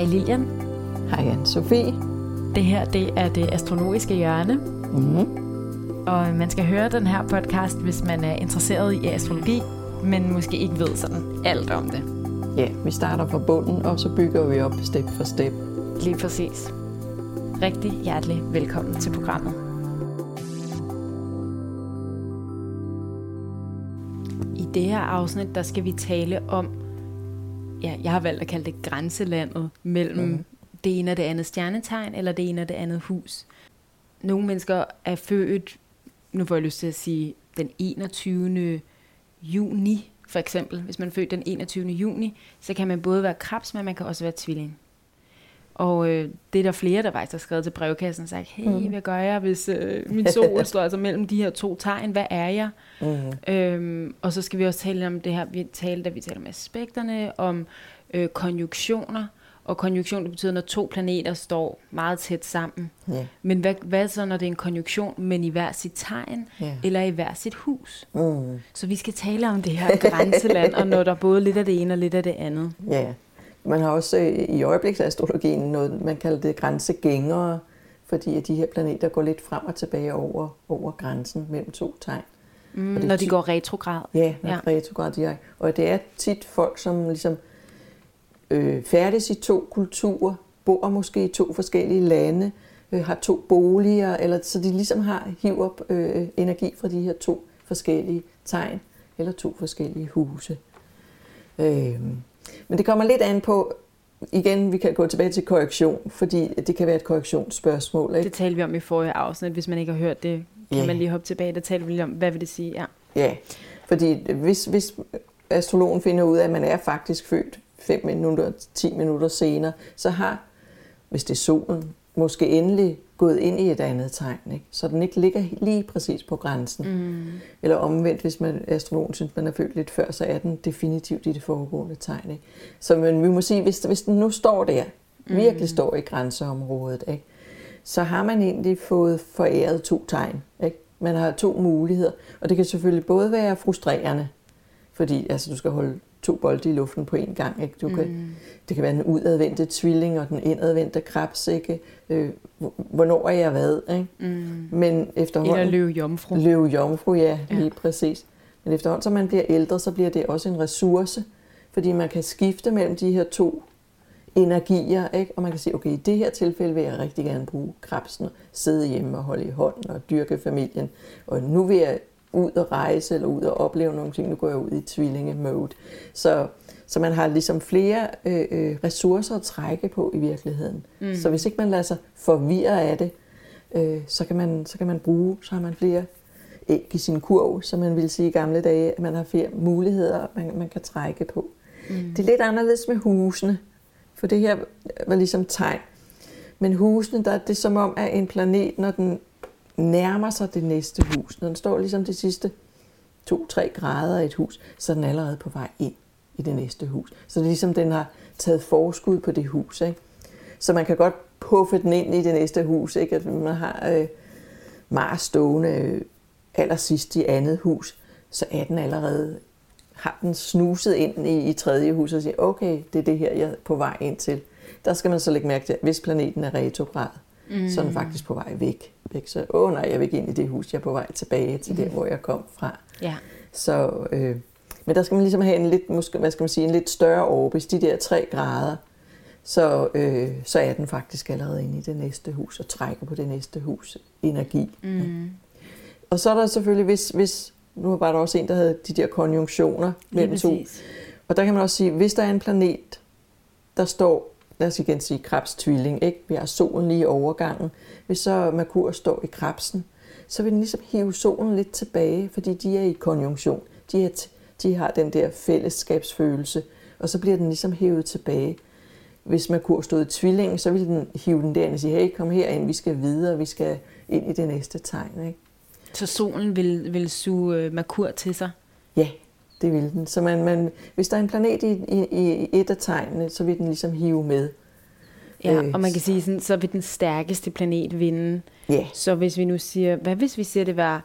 Hej Lilian. Hej anne Sofie. Det her det er det astrologiske hjørne. Mm-hmm. Og man skal høre den her podcast, hvis man er interesseret i astrologi, men måske ikke ved sådan alt om det. Ja, vi starter fra bunden, og så bygger vi op step for step. Lige præcis. Rigtig hjertelig velkommen til programmet. I det her afsnit, der skal vi tale om, ja, jeg har valgt at kalde det grænselandet mellem mm. det ene og det andet stjernetegn, eller det ene og det andet hus. Nogle mennesker er født, nu får jeg lyst til at sige, den 21. juni, for eksempel. Hvis man er født den 21. juni, så kan man både være krebs, men man kan også være tvilling. Og øh, det er der flere, der faktisk har skrevet til brevkassen og sagt, hey, mm. hvad gør jeg, hvis øh, min sol står altså mellem de her to tegn? Hvad er jeg? Mm. Øhm, og så skal vi også tale om det her, vi talte, da vi taler om aspekterne, om øh, konjunktioner. Og konjunktion, det betyder, når to planeter står meget tæt sammen. Yeah. Men hvad, hvad så, når det er en konjunktion, men i hver sit tegn, Yeah. eller i hver sit hus? Mm. Så vi skal tale om det her grænseland, og når der er både lidt af det ene og lidt af det andet. Ja, man har også øh, i øjebliksastrologien noget, man kalder det grænsegængere, fordi at de her planeter går lidt frem og tilbage over, over grænsen mellem to tegn. Mm, Og det når de går retrograd. Ja, når Ja. retrograd de er. Og det er tit folk, som ligesom øh, færdes i to kulturer, bor måske i to forskellige lande, øh, har to boliger, eller så de ligesom har hiver øh, energi fra de her to forskellige tegn, eller to forskellige huse. Øh, men det kommer lidt an på, igen, vi kan gå tilbage til korrektion, fordi det kan være et korrektionsspørgsmål. Ikke? Det talte vi om i forrige afsnit. Hvis man ikke har hørt det, kan Ja. man lige hoppe tilbage. Der talte vi lige om, hvad vil det sige? Ja. Ja, fordi hvis, hvis astrologen finder ud af, at man er faktisk født 5 minutter, 10 minutter senere, så har, hvis det er solen, måske endelig gået ind i et andet tegn, ikke? så den ikke ligger lige præcis på grænsen. Mm. Eller omvendt, hvis man astrologen synes, man er født lidt før, så er den definitivt i det foregående tegn. Ikke? Så men vi må sige, hvis, hvis den nu står der, virkelig står i grænseområdet, ikke? så har man egentlig fået foræret to tegn. Ikke? Man har to muligheder, og det kan selvfølgelig både være frustrerende, fordi altså, du skal holde to bolde i luften på én gang. Ikke? Du kan, Mm. Det kan være den udadvendte tvilling og den indadvendte krebs. Ikke? Øh, hvornår er jeg hvad? Ikke? Mm. Men Eller efterhånden... løv jomfru. Løve jomfru, ja, Ja. lige præcis. Men efterhånden, som man bliver ældre, så bliver det også en ressource, fordi man kan skifte mellem de her to energier, ikke? og man kan sige, okay, i det her tilfælde vil jeg rigtig gerne bruge krebsen, sidde hjemme og holde i hånden og dyrke familien, og nu vil jeg ud og rejse, eller ud og opleve nogle ting, nu går jeg ud i tvillinge-mode. Så, så man har ligesom flere øh, øh, ressourcer at trække på i virkeligheden. Mm. Så hvis ikke man lader sig forvirre af det, øh, så, kan man, så kan man bruge, så har man flere æg i sin kurv, som man ville sige i gamle dage, at man har flere muligheder, man, man kan trække på. Mm. Det er lidt anderledes med husene, for det her var ligesom tegn. Men husene, der er det som om, at en planet, når den nærmer sig det næste hus, når den står ligesom de sidste 2-3 grader i et hus, så er den allerede på vej ind i det næste hus. Så det er ligesom, den har taget forskud på det hus. Ikke? Så man kan godt puffe den ind i det næste hus. Ikke? At man har øh, Mars stående øh, allersidst i andet hus, så er den allerede, har den snuset ind i, i tredje hus og siger, okay, det er det her, jeg er på vej ind til. Der skal man så lægge mærke til, at hvis planeten er retrograd, mm. så er den faktisk på vej væk. Ikke? Så, åh nej, jeg vil ikke ind i det hus, jeg er på vej tilbage til der, hvor jeg kom fra. Ja. Så, øh, men der skal man ligesom have en lidt, måske, hvad skal man sige, en lidt større orbis, de der 3 grader, så, øh, så er den faktisk allerede inde i det næste hus og trækker på det næste hus energi. Mm. Og så er der selvfølgelig, hvis, hvis nu var der også en, der havde de der konjunktioner mellem to. Og der kan man også sige, hvis der er en planet, der står, lad os igen sige krebs tvilling, ikke? vi har solen lige i overgangen, hvis så Merkur står i krebsen, så vil den ligesom hive solen lidt tilbage, fordi de er i konjunktion. De, er de har den der fællesskabsfølelse, og så bliver den ligesom hævet tilbage. Hvis Merkur stod i tvillingen, så ville den hive den derind og sige, hey, kom herind, vi skal videre, vi skal ind i det næste tegn. Ikke? Så solen vil, vil suge øh, Merkur til sig. Ja, det vil den. Så man, man, hvis der er en planet i, i, i et af tegnene, så vil den ligesom hive med. Ja, Øh, og man kan sige sådan, så vil den stærkeste planet vinde. Ja. Så hvis vi nu siger, hvad hvis vi siger, det var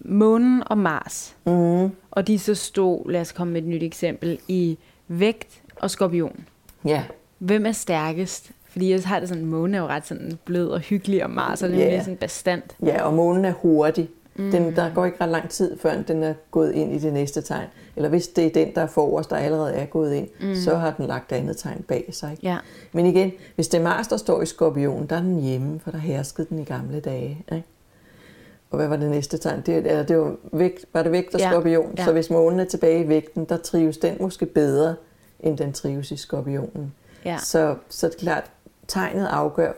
månen og Mars, Mm. og de så stod, lad os komme med et nyt eksempel, i vægt og skorpion. Ja. hvem er stærkest? Fordi jeg har det sådan, månen er jo ret sådan blød og hyggelig, og Mars er nemlig Ja. sådan bastant. Ja, og månen er hurtig. Mm. Den, der går ikke ret lang tid, før den er gået ind i det næste tegn. Eller hvis det er den, der er forrest, der allerede er gået ind, mm. så har den lagt andet tegn bag sig. Ikke? Ja, Men igen, hvis det er Mars, der står i skorpion, der er den hjemme, for der herskede den i gamle dage. Ikke? Og hvad var det næste tegn? Det, eller det var, vægt, var det vægt og Ja, skorpion. ja. Så hvis månen er tilbage i vægten, der trives den måske bedre, end den trives i skorpionen. ja, Så, så er det klart, tegnet afgør,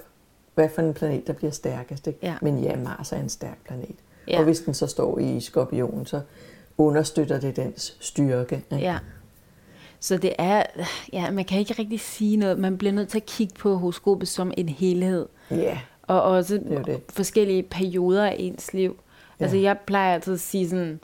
hvad for en planet, der bliver stærkest. Ikke? Ja. Men ja, Mars er en stærk planet. Ja. Og hvis den så står i skorpionen, så understøtter det dens styrke. Ikke? ja. Så det er, ja, man kan ikke rigtig sige noget. Man bliver nødt til at kigge på horoskopet som en helhed. ja. Og også Det det. forskellige perioder af ens liv. Ja. Altså jeg plejer altid at sige sådan,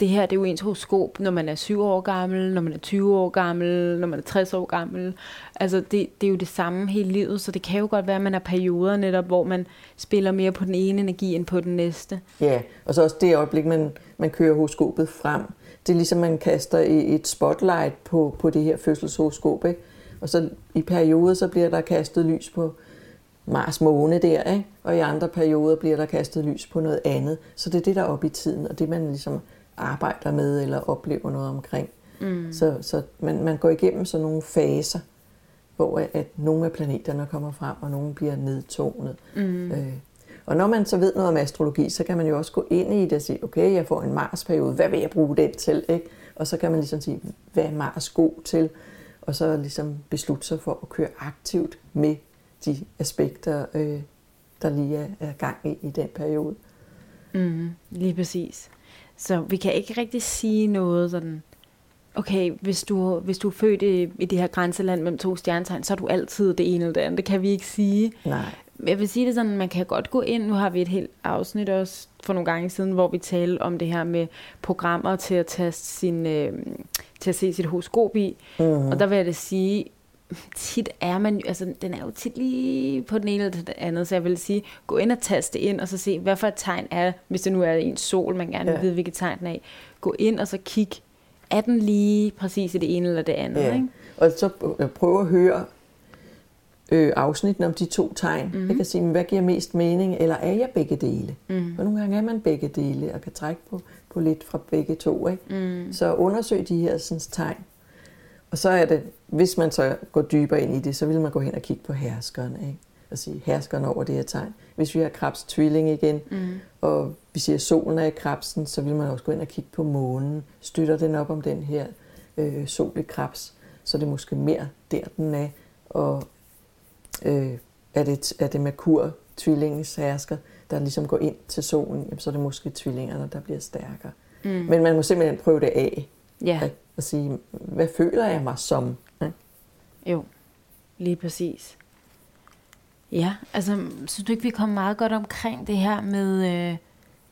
det her det er jo ens horoskop, når man er 7 år gammel, når man er 20 år gammel, når man er 60 år gammel. Altså det, det er jo det samme hele livet, så det kan jo godt være, at man har perioder netop, hvor man spiller mere på den ene energi end på den næste. Ja, og så også det øjeblik, man, man kører horoskopet frem. Det er ligesom, man kaster i et spotlight på, på det her fødselshoroskop. Ikke? Og så i perioder, så bliver der kastet lys på Mars måne der, ikke? og i andre perioder bliver der kastet lys på noget andet. Så det er det, der er oppe i tiden, og det man ligesom arbejder med eller oplever noget omkring. Mm. Så, så man, man går igennem sådan nogle faser, hvor at, nogle af planeterne kommer frem, og nogle bliver nedtonet. Mm. Øh, og når man så ved noget om astrologi, så kan man jo også gå ind i det og sige, okay, jeg får en Mars-periode, hvad vil jeg bruge den til? Ikke? Og så kan man ligesom sige, hvad er Mars god til? Og så ligesom beslutte sig for at køre aktivt med de aspekter, øh, der lige er, er gang i i den periode. Mm, lige præcis. Så vi kan ikke rigtig sige noget sådan, okay, hvis du, hvis du er født i, i det her grænseland mellem to stjernetegn, så er du altid det ene eller det andet. Det kan vi ikke sige. Nej. Jeg vil sige det sådan, man kan godt gå ind, nu har vi et helt afsnit også for nogle gange siden, hvor vi talte om det her med programmer til at taste sin, øh, til at se sit horoskop i. Mhm. Og der vil jeg da sige, tit er man altså den er jo tit lige på den ene eller det andet, så jeg vil sige, gå ind og taste ind, og så se, hvad for et tegn er, hvis det nu er en sol, man gerne vil Ja. vide, hvilket tegn den er i. Gå ind og så kig, er den lige præcis i det ene eller det andet, Ja. ikke? Og så øh, prøve at høre øh, afsnitten om de to tegn. Mm-hmm. Jeg kan sige, hvad giver mest mening, eller er jeg begge dele? Mm. For nogle gange er man begge dele, og kan trække på, på lidt fra begge to. Ikke? Mm. Så undersøg de her sådan, tegn. Og så er det, hvis man så går dybere ind i det, så vil man gå hen og kigge på herskeren. Ikke? Og sige, herskeren over det her tegn. Hvis vi har krebs tvilling igen, mm. og vi siger, at solen er i krebsen, så vil man også gå ind og kigge på månen. Støtter den op om den her øh, sol i krebs, så er det måske mere der, den er. Og øh, er, det, er det Merkur, tvillingens hersker, der ligesom går ind til solen, jamen, så er det måske tvillingerne, der bliver stærkere. Mm. Men man må simpelthen prøve det af. Ja, Ikke? Og sige, hvad føler jeg mig som? Ikke? jo, lige præcis. Ja, altså, synes du ikke, vi kom meget godt omkring det her med, øh,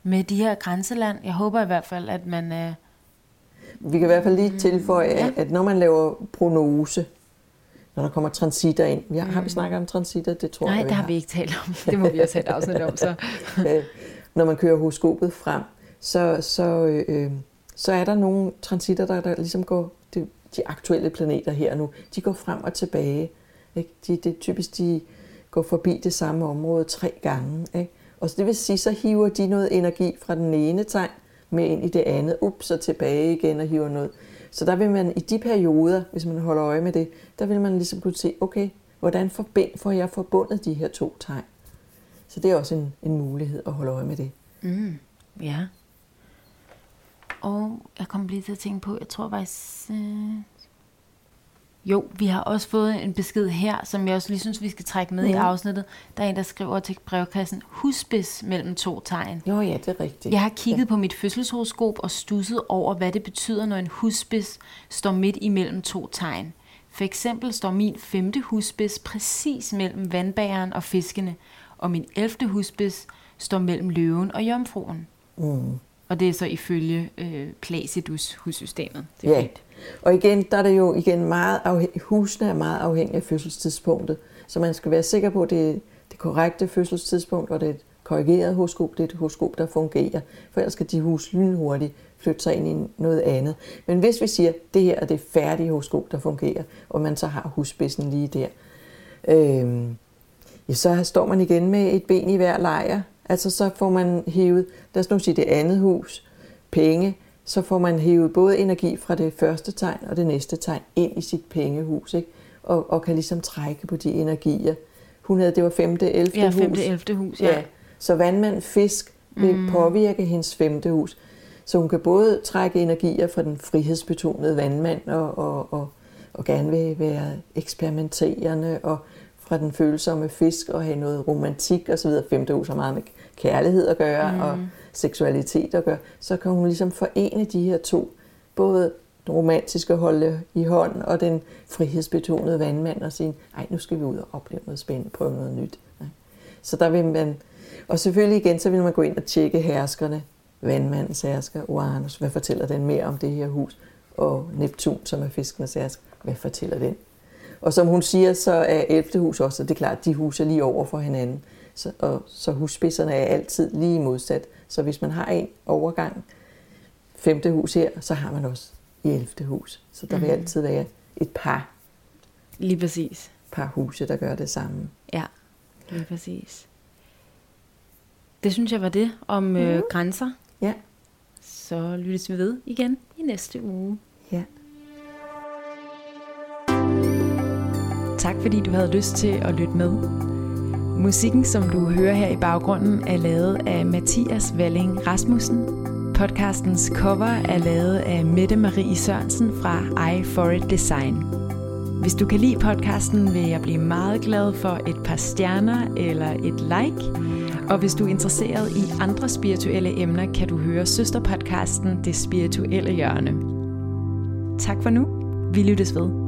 med de her grænseland? Jeg håber i hvert fald, at man... Øh, Vi kan i hvert fald lige tilføje, Ja. at når man laver prognose, når der kommer transitter ind, ja, har vi snakket om transitter? Det tror nej, jeg, det har vi ikke talt om. Det må vi også have et afsnit om, så... øh, når man kører horoskopet frem, så, så, øh, så er der nogle transitter, der, der ligesom går, de, de aktuelle planeter her nu, de går frem og tilbage. Ikke? De, det er typisk, de går forbi det samme område tre gange. Ikke? Og så det vil sige, så hiver de noget energi fra den ene tegn med ind i det andet, ups, så tilbage igen og hiver noget. Så der vil man i de perioder, hvis man holder øje med det, der vil man ligesom kunne se, okay, hvordan forbind, får jeg forbundet de her to tegn? Så det er også en, en mulighed at holde øje med det. Mm, ja. Og jeg kom lige til at tænke på, jeg tror faktisk... Øh... Jo, vi har også fået en besked her, som jeg også lige synes, vi skal trække med mm. i afsnittet. Der er en, der skriver til brevkassen, husbis mellem to tegn. Jo, ja, det er rigtigt. Jeg har kigget ja. på mit fødselshoroskop og stusset over, hvad det betyder, når en husspids står midt imellem to tegn. For eksempel står min femte husspids præcis mellem vandbæren og fiskene, og min elfte husspids står mellem løven og jomfruen. Mm. Og det er så ifølge øh, Placidus hussystemet. Det er Ja, fint. og igen, der er det jo igen meget afhæng- husene er meget afhængige af fødselstidspunktet, så man skal være sikker på, at det er det korrekte fødselstidspunkt, og det er et korrigeret horoskop, det er et horoskop, der fungerer, for ellers skal de hus lynhurtigt flytte sig ind i noget andet. Men hvis vi siger, at det her er det færdige horoskop, der fungerer, og man så har husspidsen lige der, øh, ja, så står man igen med et ben i hver lejr. Altså så får man hævet, lad os nu sige det andet hus, penge, så får man hævet både energi fra det første tegn og det næste tegn ind i sit pengehus, ikke? Og, og kan ligesom trække på de energier. Hun havde, det var 5. 11. Ja, hus. 5. 11. hus, ja. ja. Så vandmand fisk vil mm. påvirke hendes femte hus. Så hun kan både trække energier fra den frihedsbetonede vandmand og, og, og, og gerne vil være eksperimenterende og fra den følsomme fisk og have noget romantik osv. Femte hus har meget med kærlighed at gøre mm. og seksualitet at gøre. Så kan hun ligesom forene de her to. Både den romantiske holde i hånd og den frihedsbetonede vandmand og sige, nej, nu skal vi ud og opleve noget spændende, prøve noget nyt. Så der vil man, og selvfølgelig igen, så vil man gå ind og tjekke herskerne, vandmandens hersker, Uranus, hvad fortæller den mere om det her hus, og Neptun, som er fiskenes hersker, hvad fortæller den? Og som hun siger, så er 11. hus også, og det er klart, de huse er lige over for hinanden. Så, og, så husspidserne er altid lige modsat. Så hvis man har en overgang, femte hus her, så har man også i 11. hus. Så der mm. vil mhm. altid være et par. Lige præcis. Par huse, der gør det samme. Ja, lige præcis. Det synes jeg var det om mm. øh, mhm. grænser. Ja. Så lyttes vi ved igen i næste uge. Ja. Tak fordi du havde lyst til at lytte med. Musikken, som du hører her i baggrunden, er lavet af Mathias Valling Rasmussen. Podcastens cover er lavet af Mette Marie Sørensen fra I For It Design. Hvis du kan lide podcasten, vil jeg blive meget glad for et par stjerner eller et like. Og hvis du er interesseret i andre spirituelle emner, kan du høre søsterpodcasten Det Spirituelle Hjørne. Tak for nu. Vi lyttes ved.